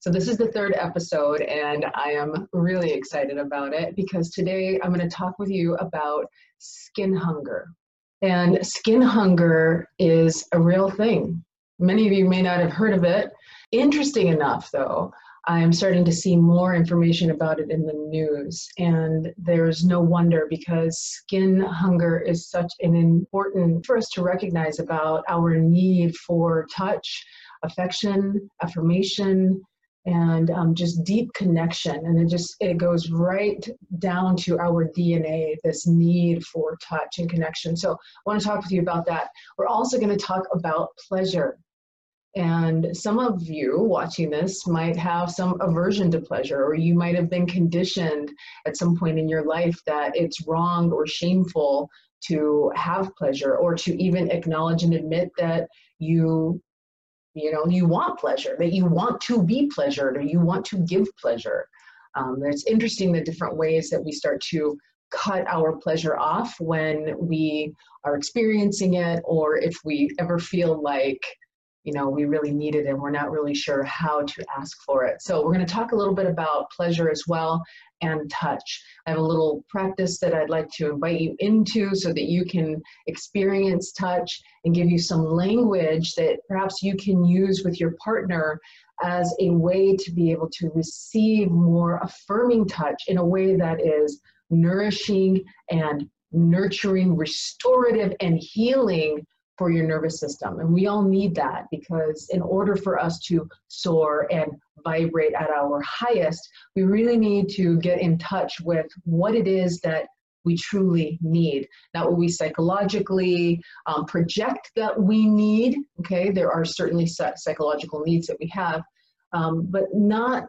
So, this is the third episode, and I am really excited about it because today I'm going to talk with you about skin hunger. And skin hunger is a real thing. Many of you may not have heard of it. Interesting enough, though, I'm starting to see more information about it in the news. And there's no wonder because skin hunger is such an important for us to recognize about our need for touch, affection, affirmation, and um, just deep connection and it just it goes right down to our dna this need for touch and connection. So i want to talk with you about that. We're also going to talk about pleasure. And some of you watching this might have some aversion to pleasure, or you might have been conditioned at some point in your life that it's wrong or shameful to have pleasure, or to even acknowledge and admit that you you know you want pleasure that you want to be pleasured or you want to give pleasure. Um, it's interesting the different ways that we start to cut our pleasure off when we are experiencing it or if we ever feel like you know we really need it and we're not really sure how to ask for it. So we're going to talk a little bit about pleasure as well and touch. I have a little practice that i'd like to invite you into so that you can experience touch and give you some language that perhaps you can use with your partner as a way to be able to receive more affirming touch in a way that is nourishing and nurturing restorative and healing for your nervous system. And we all need that because in order for us to soar and vibrate at our highest, we really need to get in touch with what it is that we truly need. Not what we psychologically um, project that we need. Okay, there are certainly psychological needs that we have, um, but not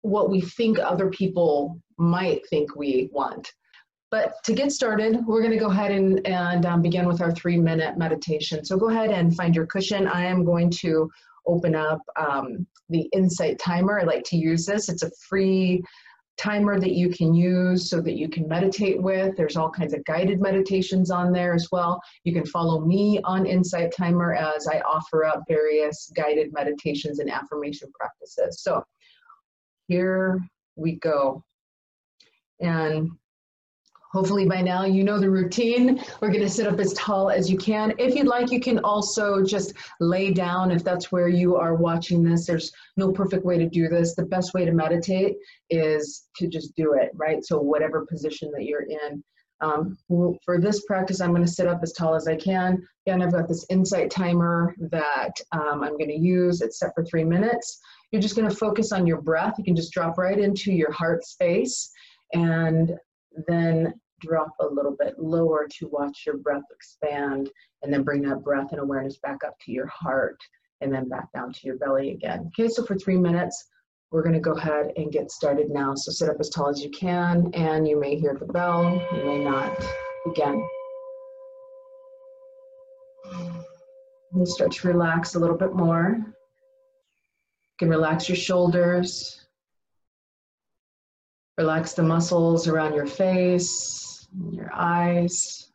what we think other people might think we want. But to get started, we're going to go ahead and, and um, begin with our three minute meditation. So go ahead and find your cushion. I am going to open up um, the Insight Timer. I like to use this. It's a free timer that you can use so that you can meditate with. There's all kinds of guided meditations on there as well. You can follow me on Insight Timer as I offer up various guided meditations and affirmation practices. So here we go. And Hopefully by now you know the routine. We're going to sit up as tall as you can. If you'd like, you can also just lay down if that's where you are watching this. There's no perfect way to do this. The best way to meditate is to just do it, right? So whatever position that you're in. Um, for this practice, I'm going to sit up as tall as I can. Again, I've got this insight timer that um, I'm going to use. It's set for three minutes. You're just going to focus on your breath. You can just drop right into your heart space and then drop a little bit lower to watch your breath expand and then bring that breath and awareness back up to your heart and then back down to your belly again. Okay, so for three minutes, we're gonna go ahead and get started now. So sit up as tall as you can and you may hear the bell, you may not. Again. And start to relax a little bit more. You can relax your shoulders, Relax the muscles around your face, your eyes.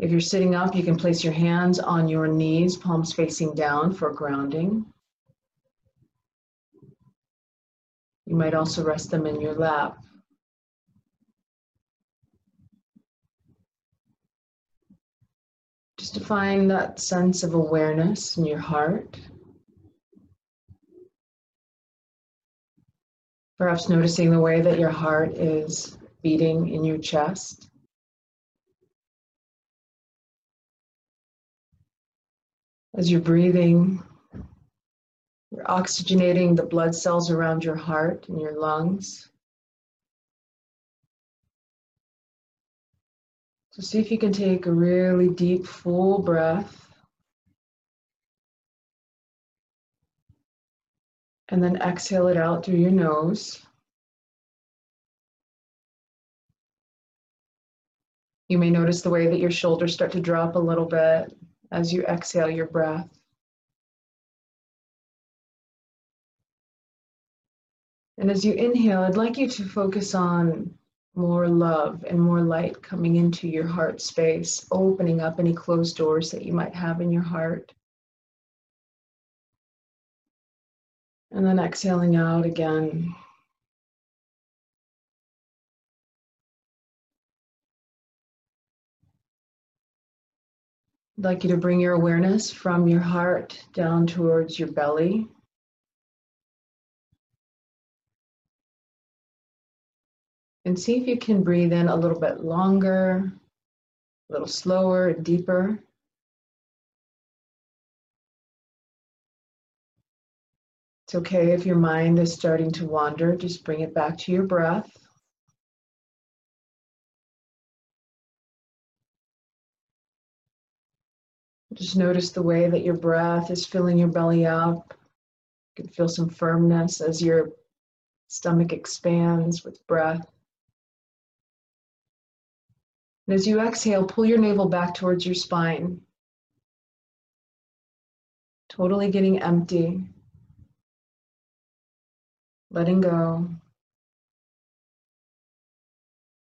If you're sitting up, you can place your hands on your knees, palms facing down for grounding. You might also rest them in your lap. Just to find that sense of awareness in your heart. Perhaps noticing the way that your heart is beating in your chest. As you're breathing, you're oxygenating the blood cells around your heart and your lungs. So see if you can take a really deep, full breath. And then exhale it out through your nose. You may notice the way that your shoulders start to drop a little bit as you exhale your breath. And as you inhale, I'd like you to focus on more love and more light coming into your heart space, opening up any closed doors that you might have in your heart. And then exhaling out again. I'd like you to bring your awareness from your heart down towards your belly. And see if you can breathe in a little bit longer, a little slower, deeper. It's okay if your mind is starting to wander, just bring it back to your breath. Just notice the way that your breath is filling your belly up. You can feel some firmness as your stomach expands with breath. And as you exhale, pull your navel back towards your spine. Totally getting empty. Letting go.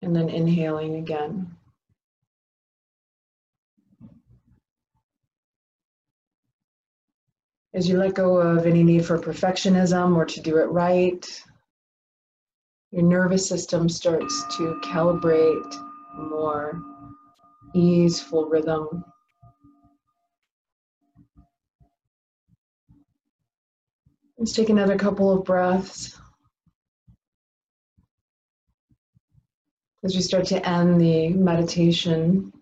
And then inhaling again. As you let go of any need for perfectionism or to do it right, your nervous system starts to calibrate more easeful rhythm. Let's take another couple of breaths. As we start to end the meditation,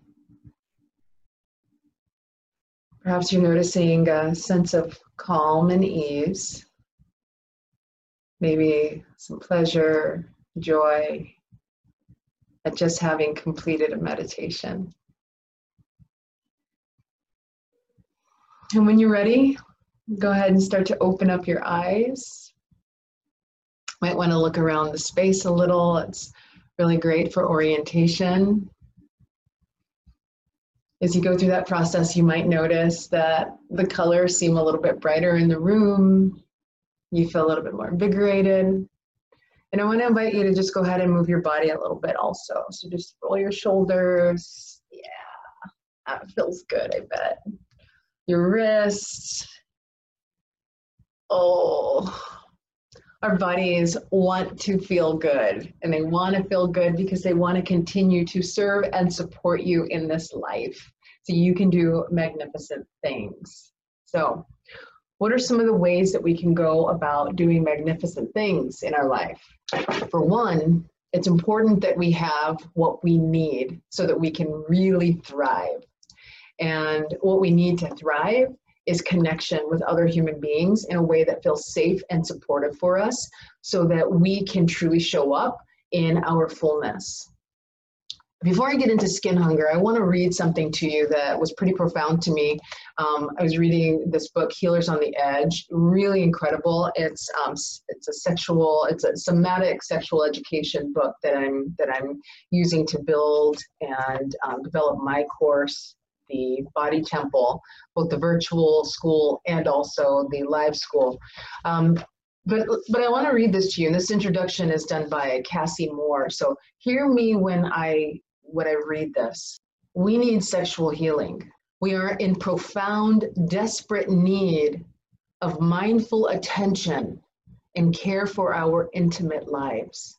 Perhaps you're noticing a sense of calm and ease, maybe some pleasure, joy at just having completed a meditation. And when you're ready, go ahead and start to open up your eyes. Might want to look around the space a little. It's really great for orientation as you go through that process, you might notice that the colors seem a little bit brighter in the room. You feel a little bit more invigorated. And I want to invite you to just go ahead and move your body a little bit also. So just roll your shoulders. Yeah, that feels good, I bet. Your wrists. Oh, our bodies want to feel good and they want to feel good because they want to continue to serve and support you in this life so you can do magnificent things. So, what are some of the ways that we can go about doing magnificent things in our life? For one, it's important that we have what we need so that we can really thrive. And what we need to thrive is connection with other human beings in a way that feels safe and supportive for us so that we can truly show up in our fullness. Before I get into skin hunger, I want to read something to you that was pretty profound to me. Um, I was reading this book, Healers on the Edge, really incredible. It's um, it's a sexual, it's a somatic sexual education book that I'm that I'm using to build and um, develop my course the Body Temple, both the virtual school and also the live school. Um, but but I want to read this to you. And this introduction is done by Cassie Moore. So hear me when I when I read this. We need sexual healing. We are in profound, desperate need of mindful attention and care for our intimate lives.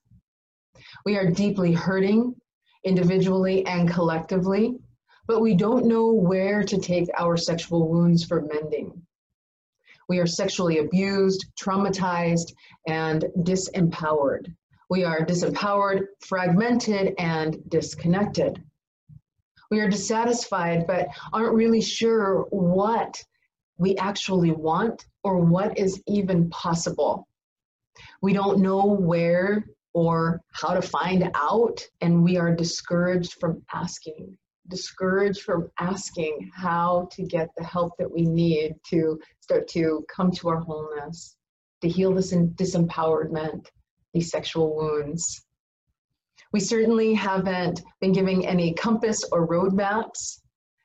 We are deeply hurting individually and collectively but we don't know where to take our sexual wounds for mending. We are sexually abused, traumatized, and disempowered. We are disempowered, fragmented, and disconnected. We are dissatisfied, but aren't really sure what we actually want or what is even possible. We don't know where or how to find out, and we are discouraged from asking discouraged from asking how to get the help that we need to start to come to our wholeness, to heal this disempowerment, these sexual wounds. We certainly haven't been giving any compass or roadmaps.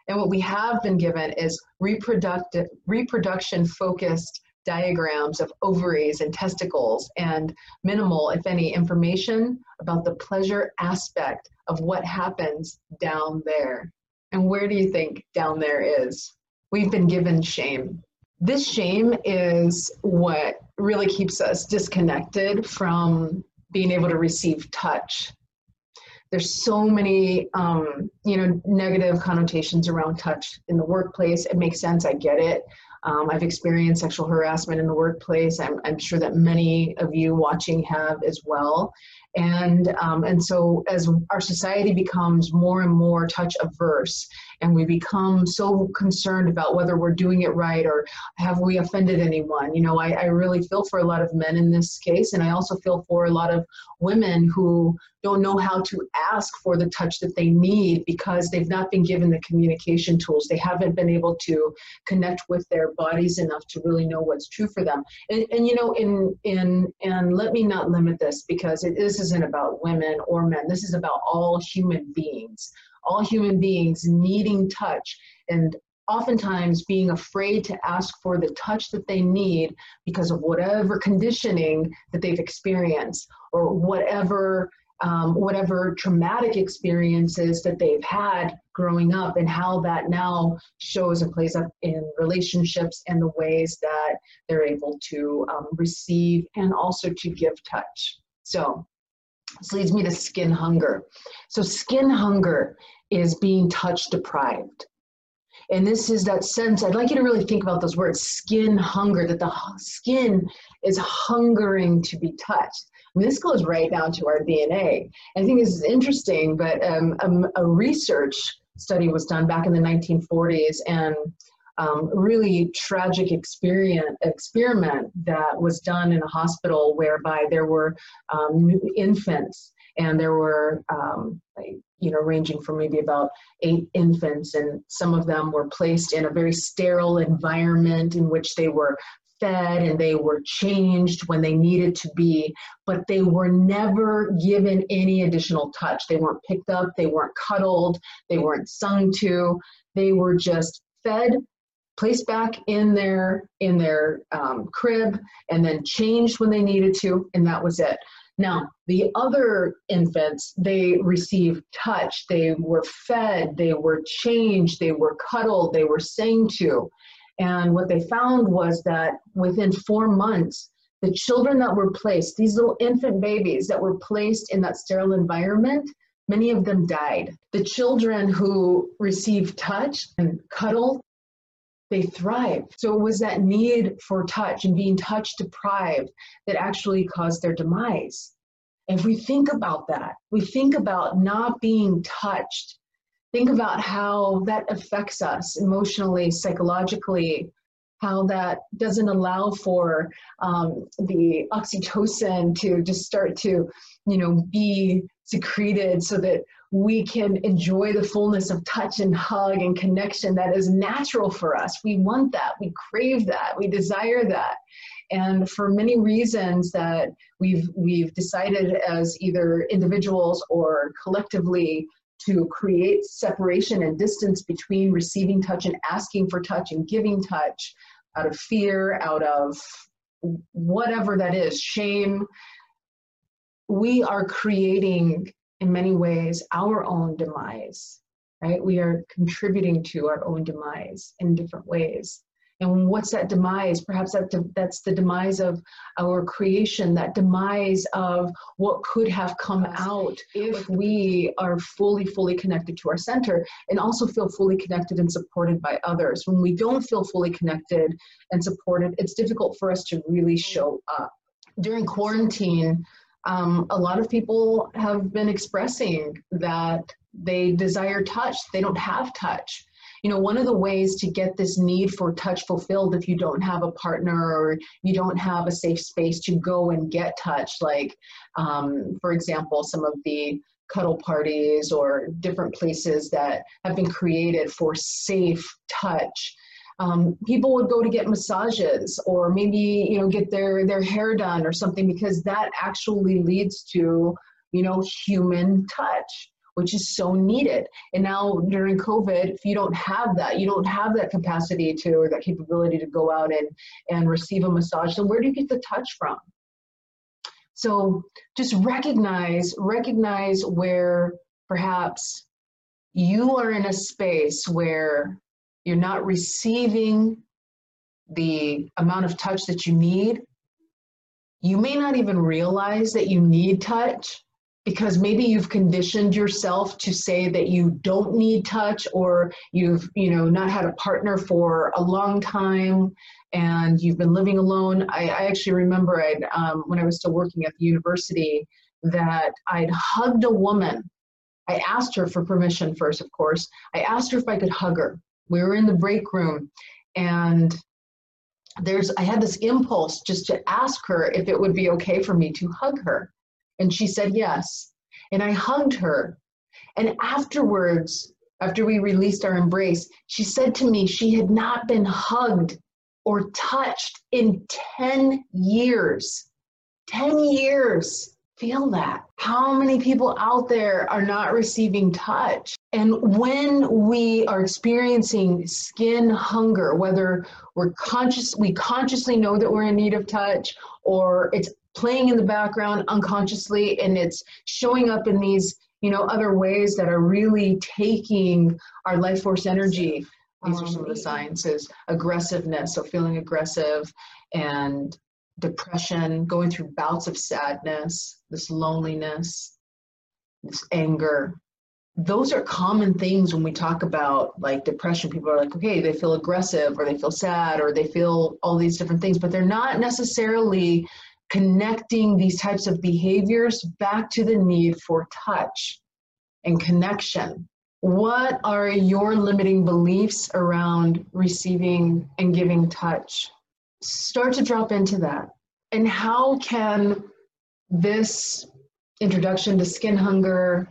And what we have been given is reproductive, reproduction focused diagrams of ovaries and testicles and minimal, if any, information about the pleasure aspect of what happens down there. And where do you think down there is? We've been given shame. this shame is what really keeps us disconnected from being able to receive touch there's so many um, you know negative connotations around touch in the workplace it makes sense i get it um, i've experienced sexual harassment in the workplace. I'm, I'm sure that many of you watching have as well. And um, and so as our society becomes more and more touch averse and we become so concerned about whether we're doing it right or have we offended anyone you know I, I really feel for a lot of men in this case. And i also feel for a lot of women who don't know how to ask for the touch that they need because they've not been given the communication tools. They haven't been able to connect with their bodies enough to really know what's true for them. And, and you know, in in and let me not limit this because it, this isn't about women or men. This is about all human beings. All human beings needing touch and oftentimes being afraid to ask for the touch that they need because of whatever conditioning that they've experienced or whatever um, whatever traumatic experiences that they've had growing up and how that now shows and plays up in relationships and the ways that they're able to um, receive and also to give touch. So this leads me to skin hunger. So skin hunger is being touch deprived. And this is that sense, I'd like you to really think about those words skin hunger, that the skin is hungering to be touched. I mean, this goes right down to our DNA. I think this is interesting, but um, a, um, a, research study was done back in the 1940s and um, really tragic experiment that was done in a hospital whereby there were um, infants and there were um, you know ranging from maybe about eight infants and some of them were placed in a very sterile environment in which they were fed and they were changed when they needed to be, but they were never given any additional touch. They weren't picked up, they weren't cuddled, they weren't sung to, they were just fed placed back in their in their um, crib and then changed when they needed to and that was it. Now the other infants they received touch. They were fed they were changed they were cuddled they were sang to and what they found was that within four months, the children that were placed, these little infant babies that were placed in that sterile environment, many of them died. The children who received touch and cuddle, they thrived. So it was that need for touch and being touch deprived that actually caused their demise. If we think about that, we think about not being touched think about how that affects us emotionally, psychologically, how that doesn't allow for um, the oxytocin to just start to, you know, be secreted so that we can enjoy the fullness of touch and hug and connection that is natural for us. We want that, we crave that, we desire that. And for many reasons that we've we've decided as either individuals or collectively to create separation and distance between receiving touch and asking for touch and giving touch out of fear, out of whatever that is, shame. We are creating, in many ways, our own demise, right? We are contributing to our own demise in different ways. And what's that demise? Perhaps that de- that's the demise of our creation, that demise of what could have come out if we are fully, fully connected to our center and also feel fully connected and supported by others. When we don't feel fully connected and supported, it's difficult for us to really show up. During quarantine, um, a lot of people have been expressing that they desire touch, they don't have touch you know one of the ways to get this need for touch fulfilled if you don't have a partner or you don't have a safe space to go and get touch like um, for example some of the cuddle parties or different places that have been created for safe touch. Um, people would go to get massages or maybe you know get their their hair done or something because that actually leads to you know human touch which is so needed. And now during COVID, if you don't have that, you don't have that capacity to or that capability to go out and, and receive a massage, then where do you get the touch from? So just recognize, recognize where perhaps you are in a space where you're not receiving the amount of touch that you need, you may not even realize that you need touch because maybe you've conditioned yourself to say that you don't need touch or you've you know not had a partner for a long time and you've been living alone. I, I actually remember I'd, um, when i was still working at the university that i'd hugged a woman. I asked her for permission first of course. I asked her if i could hug her. We were in the break room and there's i had this impulse just to ask her if it would be okay for me to hug her and she said yes. And I hugged her. And afterwards, after we released our embrace, she said to me she had not been hugged or touched in 10 years. 10 years. Feel that. How many people out there are not receiving touch? And when we are experiencing skin hunger, whether we're conscious, we consciously know that we're in need of touch, or it's playing in the background unconsciously and it's showing up in these you know other ways that are really taking our life force energy. These are some of the sciences. Aggressiveness so feeling aggressive and depression going through bouts of sadness this loneliness this anger. Those are common things when we talk about like depression. People are like okay they feel aggressive or they feel sad or they feel all these different things but they're not necessarily connecting these types of behaviors back to the need for touch and connection. What are your limiting beliefs around receiving and giving touch? Start to drop into that. And how can this introduction to skin hunger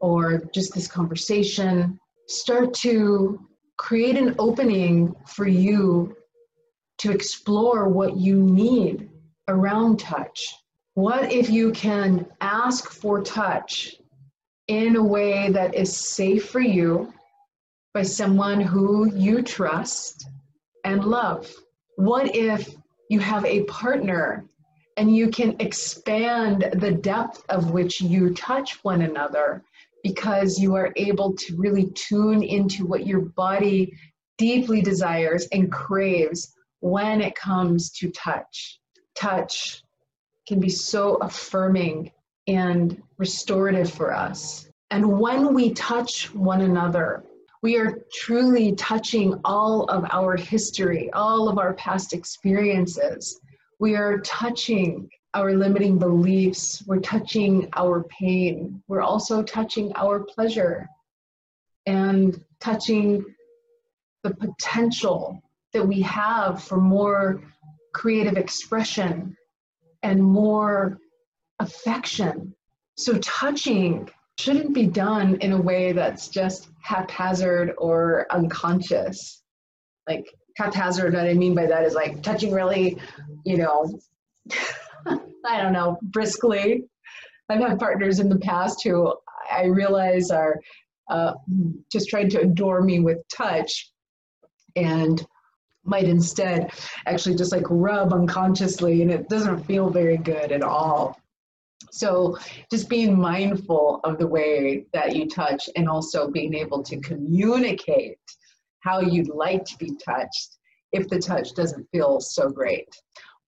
or just this conversation start to create an opening for you to explore what you need around touch? What if you can ask for touch in a way that is safe for you by someone who you trust and love? What if you have a partner and you can expand the depth of which you touch one another because you are able to really tune into what your body deeply desires and craves when it comes to touch? Touch can be so affirming and restorative for us. And when we touch one another, we are truly touching all of our history, all of our past experiences. We are touching our limiting beliefs. We're touching our pain. We're also touching our pleasure and touching the potential that we have for more creative expression and more affection. So, touching shouldn't be done in a way that's just haphazard or unconscious. Like, haphazard, what I mean by that is like touching really, you know, I don't know, briskly. I've had partners in the past who I realize are uh, just trying to adore me with touch. And might instead actually just like rub unconsciously and it doesn't feel very good at all. So just being mindful of the way that you touch and also being able to communicate how you'd like to be touched if the touch doesn't feel so great.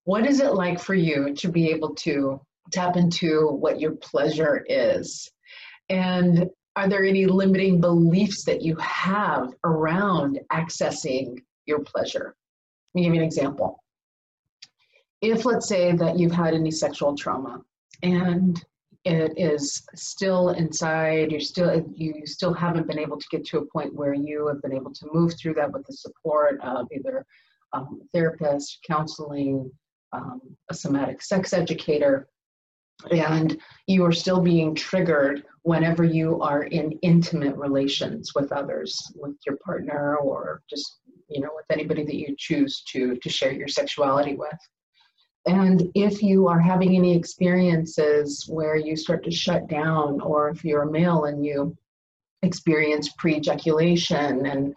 What is it like for you to be able to tap into what your pleasure is? And are there any limiting beliefs that you have around accessing your pleasure. Let me give you an example. If, let's say, that you've had any sexual trauma and it is still inside, you're still, you still haven't been able to get to a point where you have been able to move through that with the support of either um, therapist, counseling, um, a somatic sex educator, and you are still being triggered whenever you are in intimate relations with others, with your partner or just you know, with anybody that you choose to, to share your sexuality with. And if you are having any experiences where you start to shut down, or if you're a male and you experience pre-ejaculation and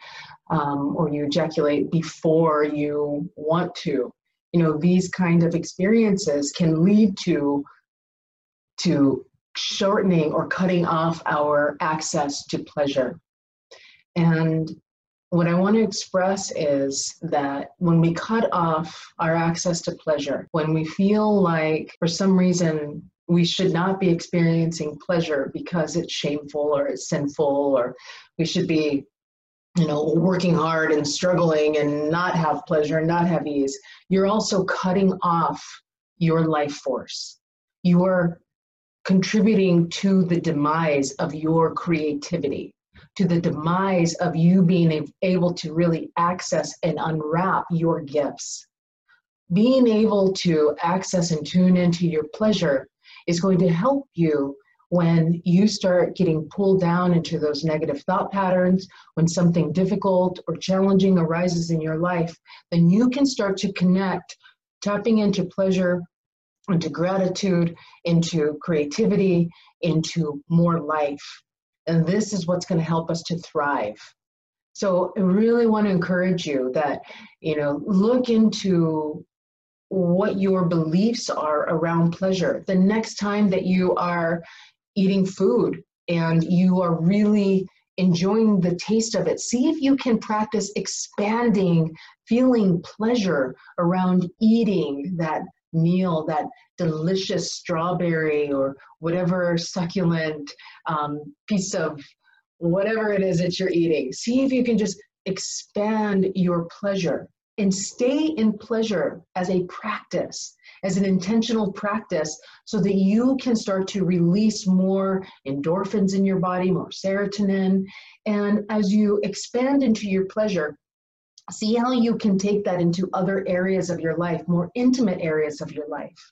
um, or you ejaculate before you want to, you know, these kind of experiences can lead to to shortening or cutting off our access to pleasure. And what I want to express is that when we cut off our access to pleasure, when we feel like for some reason we should not be experiencing pleasure because it's shameful or it's sinful, or we should be, you know, working hard and struggling and not have pleasure and not have ease, you're also cutting off your life force. You are contributing to the demise of your creativity to the demise of you being able to really access and unwrap your gifts. Being able to access and tune into your pleasure is going to help you when you start getting pulled down into those negative thought patterns, when something difficult or challenging arises in your life, then you can start to connect, tapping into pleasure, into gratitude, into creativity, into more life. And this is what's going to help us to thrive. So I really want to encourage you that, you know, look into what your beliefs are around pleasure. The next time that you are eating food and you are really enjoying the taste of it, see if you can practice expanding, feeling pleasure around eating that meal, that delicious strawberry or whatever succulent um, piece of whatever it is that you're eating. See if you can just expand your pleasure and stay in pleasure as a practice, as an intentional practice, so that you can start to release more endorphins in your body, more serotonin. And as you expand into your pleasure, see how you can take that into other areas of your life, more intimate areas of your life.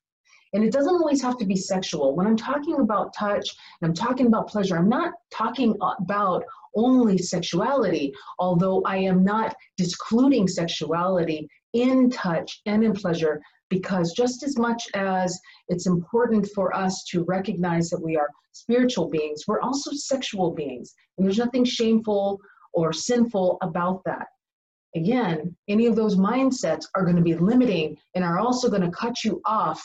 And it doesn't always have to be sexual. When I'm talking about touch and I'm talking about pleasure, I'm not talking about only sexuality, although I am not discluding sexuality in touch and in pleasure, because just as much as it's important for us to recognize that we are spiritual beings, we're also sexual beings. And there's nothing shameful or sinful about that again, any of those mindsets are going to be limiting and are also going to cut you off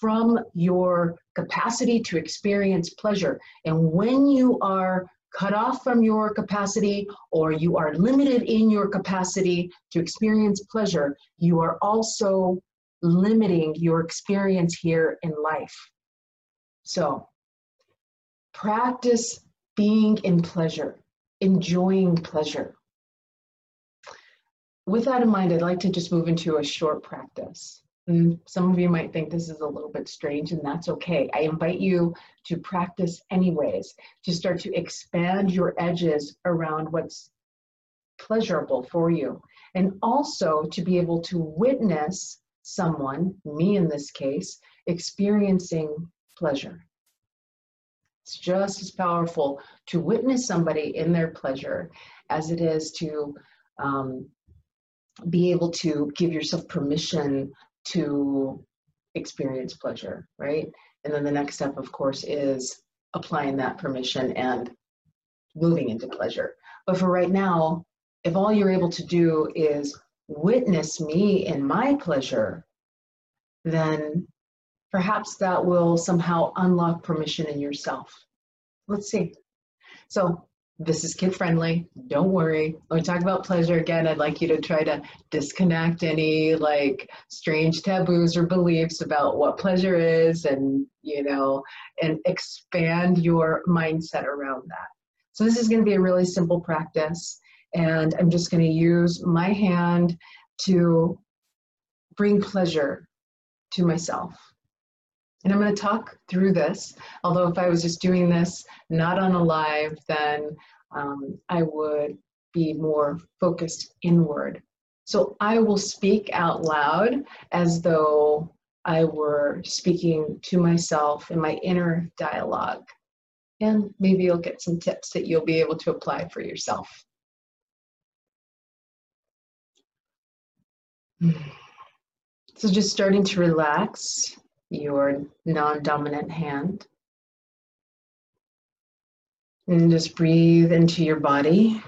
from your capacity to experience pleasure. And when you are cut off from your capacity or you are limited in your capacity to experience pleasure, you are also limiting your experience here in life. So, practice being in pleasure, enjoying pleasure with that in mind, I'd like to just move into a short practice. And some of you might think this is a little bit strange, and that's okay. I invite you to practice anyways, to start to expand your edges around what's pleasurable for you, and also to be able to witness someone, me in this case, experiencing pleasure. It's just as powerful to witness somebody in their pleasure as it is to um, be able to give yourself permission to experience pleasure, right? And then the next step, of course, is applying that permission and moving into pleasure. But for right now, if all you're able to do is witness me in my pleasure, then perhaps that will somehow unlock permission in yourself. Let's see. So this is kid friendly. Don't worry. When we talk about pleasure again, I'd like you to try to disconnect any like strange taboos or beliefs about what pleasure is and, you know, and expand your mindset around that. So this is going to be a really simple practice. And I'm just going to use my hand to bring pleasure to myself. And I'm going to talk through this. Although, if I was just doing this not on a live, then um, I would be more focused inward. So I will speak out loud as though I were speaking to myself in my inner dialogue. And maybe you'll get some tips that you'll be able to apply for yourself. So just starting to relax your non-dominant hand. And just breathe into your body.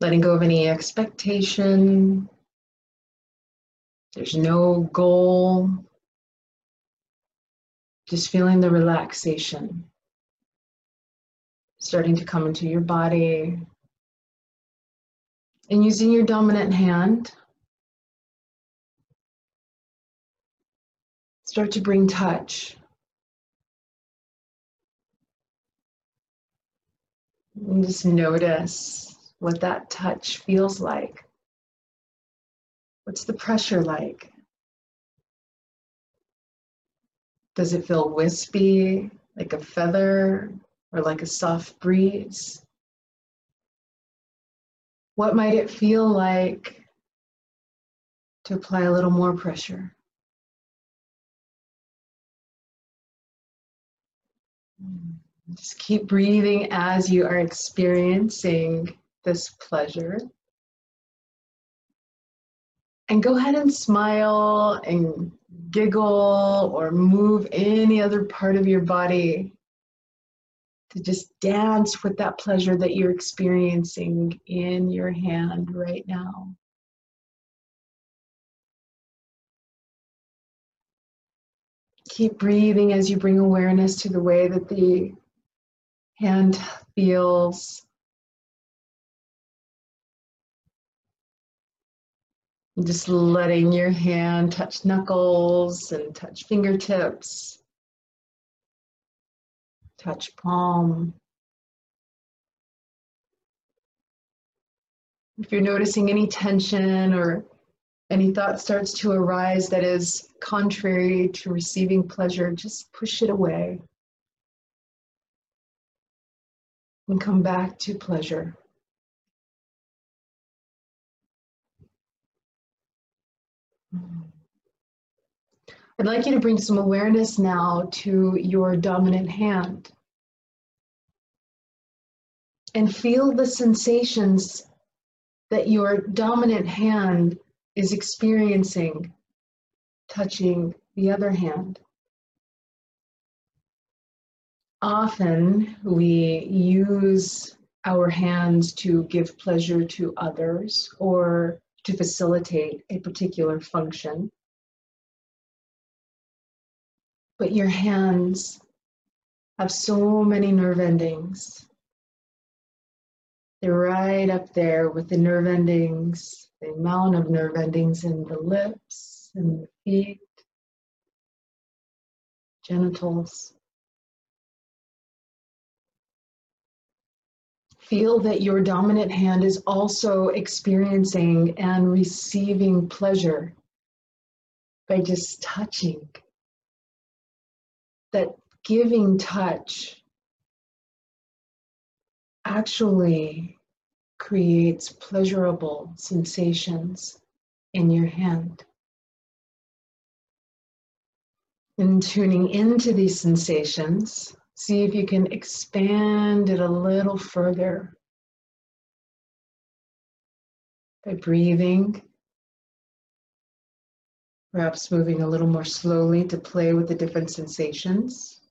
Letting go of any expectation. There's no goal. Just feeling the relaxation starting to come into your body, And using your dominant hand, start to bring touch. And just notice what that touch feels like. What's the pressure like? Does it feel wispy, like a feather, or like a soft breeze? What might it feel like to apply a little more pressure? Just keep breathing as you are experiencing this pleasure. And go ahead and smile and giggle or move any other part of your body to just dance with that pleasure that you're experiencing in your hand right now. Keep breathing as you bring awareness to the way that the hand feels. Just letting your hand touch knuckles and touch fingertips, touch palm. If you're noticing any tension or any thought starts to arise that is contrary to receiving pleasure, just push it away. and come back to pleasure. I'd like you to bring some awareness now to your dominant hand and feel the sensations that your dominant hand is experiencing touching the other hand often we use our hands to give pleasure to others or to facilitate a particular function. But your hands have so many nerve endings. They're right up there with the nerve endings, the amount of nerve endings in the lips and the feet, genitals. feel that your dominant hand is also experiencing and receiving pleasure by just touching. That giving touch actually creates pleasurable sensations in your hand. And tuning into these sensations, See if you can expand it a little further by breathing, perhaps moving a little more slowly to play with the different sensations.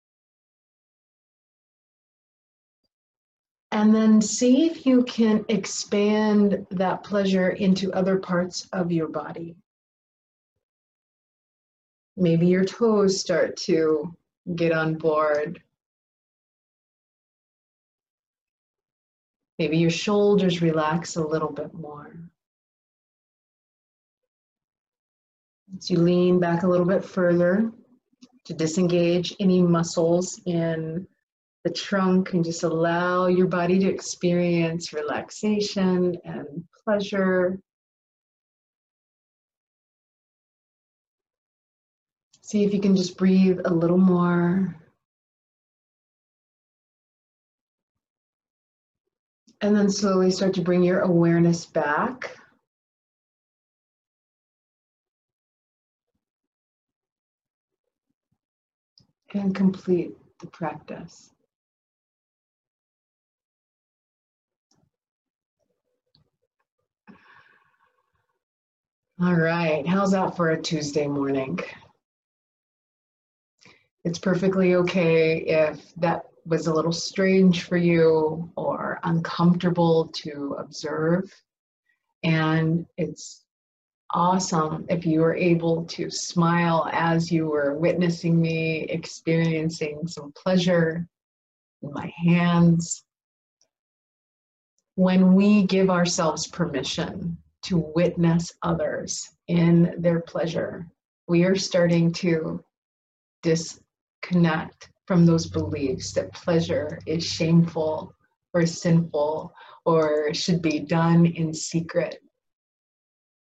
And then see if you can expand that pleasure into other parts of your body. Maybe your toes start to get on board. Maybe your shoulders relax a little bit more. As you lean back a little bit further to disengage any muscles in the trunk and just allow your body to experience relaxation and pleasure. See if you can just breathe a little more. And then slowly start to bring your awareness back. And complete the practice. All right, how's that for a Tuesday morning? It's perfectly okay if that was a little strange for you or uncomfortable to observe. And it's awesome if you were able to smile as you were witnessing me experiencing some pleasure in my hands. when we give ourselves permission to witness others in their pleasure, we are starting to disconnect from those beliefs that pleasure is shameful or sinful or should be done in secret.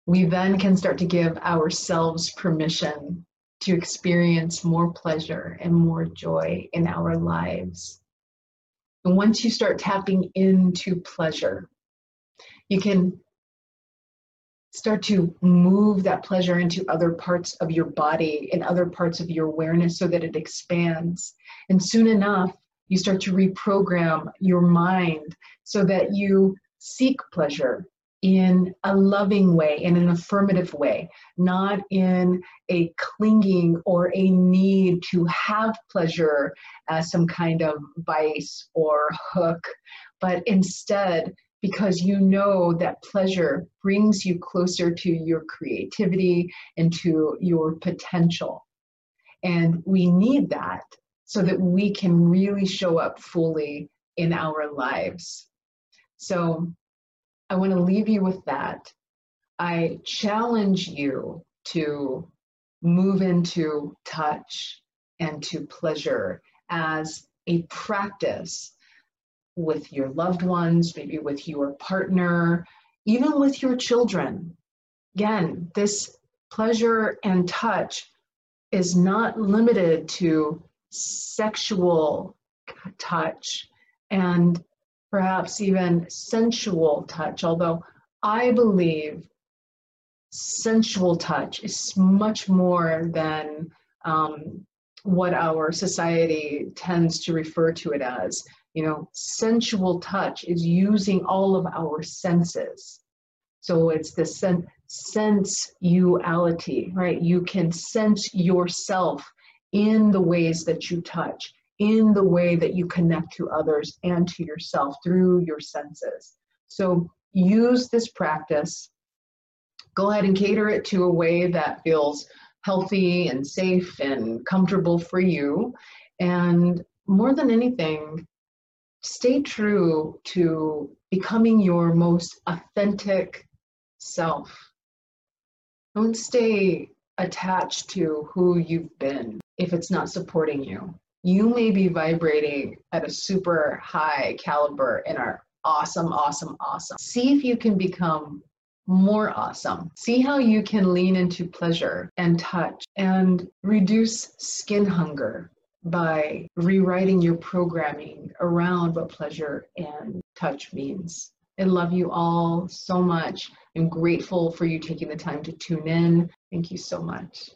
We then can start to give ourselves permission to experience more pleasure and more joy in our lives. And once you start tapping into pleasure, you can start to move that pleasure into other parts of your body and other parts of your awareness so that it expands. And soon enough, you start to reprogram your mind so that you seek pleasure in a loving way, in an affirmative way, not in a clinging or a need to have pleasure as some kind of vice or hook, but instead because you know that pleasure brings you closer to your creativity and to your potential. And we need that so that we can really show up fully in our lives. So I want to leave you with that. I challenge you to move into touch and to pleasure as a practice with your loved ones, maybe with your partner, even with your children. Again, this pleasure and touch is not limited to sexual touch and perhaps even sensual touch, although I believe sensual touch is much more than um, what our society tends to refer to it as you know sensual touch is using all of our senses. So it's the sen- sensuality right? You can sense yourself in the ways that you touch in the way that you connect to others and to yourself through your senses. So use this practice. Go ahead and cater it to a way that feels healthy and safe and comfortable for you. And more than anything stay true to becoming your most authentic self. Don't stay attached to who you've been if it's not supporting you. You may be vibrating at a super high caliber and are awesome, awesome, awesome. See if you can become more awesome. See how you can lean into pleasure and touch and reduce skin hunger by rewriting your programming around what pleasure and touch means. I love you all so much. I'm grateful for you taking the time to tune in. Thank you so much.